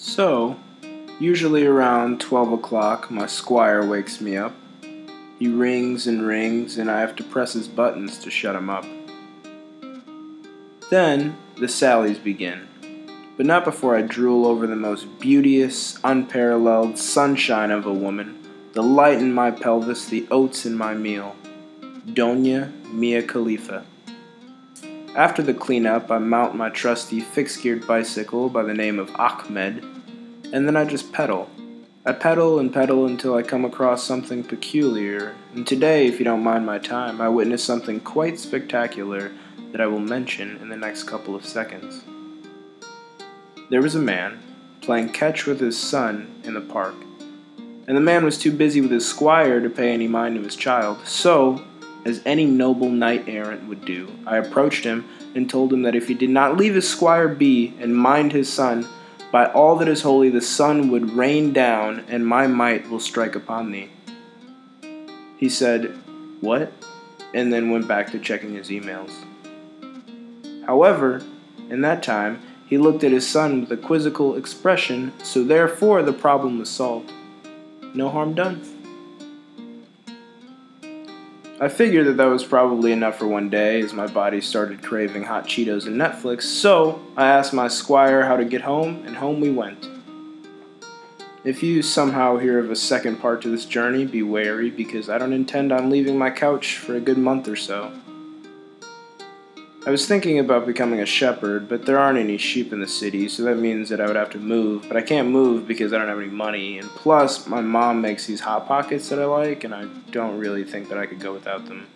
So, usually around 12 o'clock, my squire wakes me up. He rings and rings, and I have to press his buttons to shut him up. Then, the sallies begin, but not before I drool over the most beauteous, unparalleled sunshine of a woman, the light in my pelvis, the oats in my meal. Doña Mia Khalifa. After the cleanup, I mount my trusty fixed geared bicycle by the name of Ahmed, and then I just pedal. I pedal and pedal until I come across something peculiar, and today, if you don't mind my time, I witnessed something quite spectacular that I will mention in the next couple of seconds. There was a man playing catch with his son in the park, and the man was too busy with his squire to pay any mind to his child, so as any noble knight errant would do. I approached him and told him that if he did not leave his squire be and mind his son, by all that is holy the sun would rain down, and my might will strike upon thee. He said, What? and then went back to checking his emails. However, in that time, he looked at his son with a quizzical expression, so therefore the problem was solved. No harm done. I figured that that was probably enough for one day as my body started craving hot Cheetos and Netflix, so I asked my squire how to get home, and home we went. If you somehow hear of a second part to this journey, be wary because I don't intend on leaving my couch for a good month or so. I was thinking about becoming a shepherd, but there aren't any sheep in the city, so that means that I would have to move. But I can't move because I don't have any money, and plus, my mom makes these hot pockets that I like, and I don't really think that I could go without them.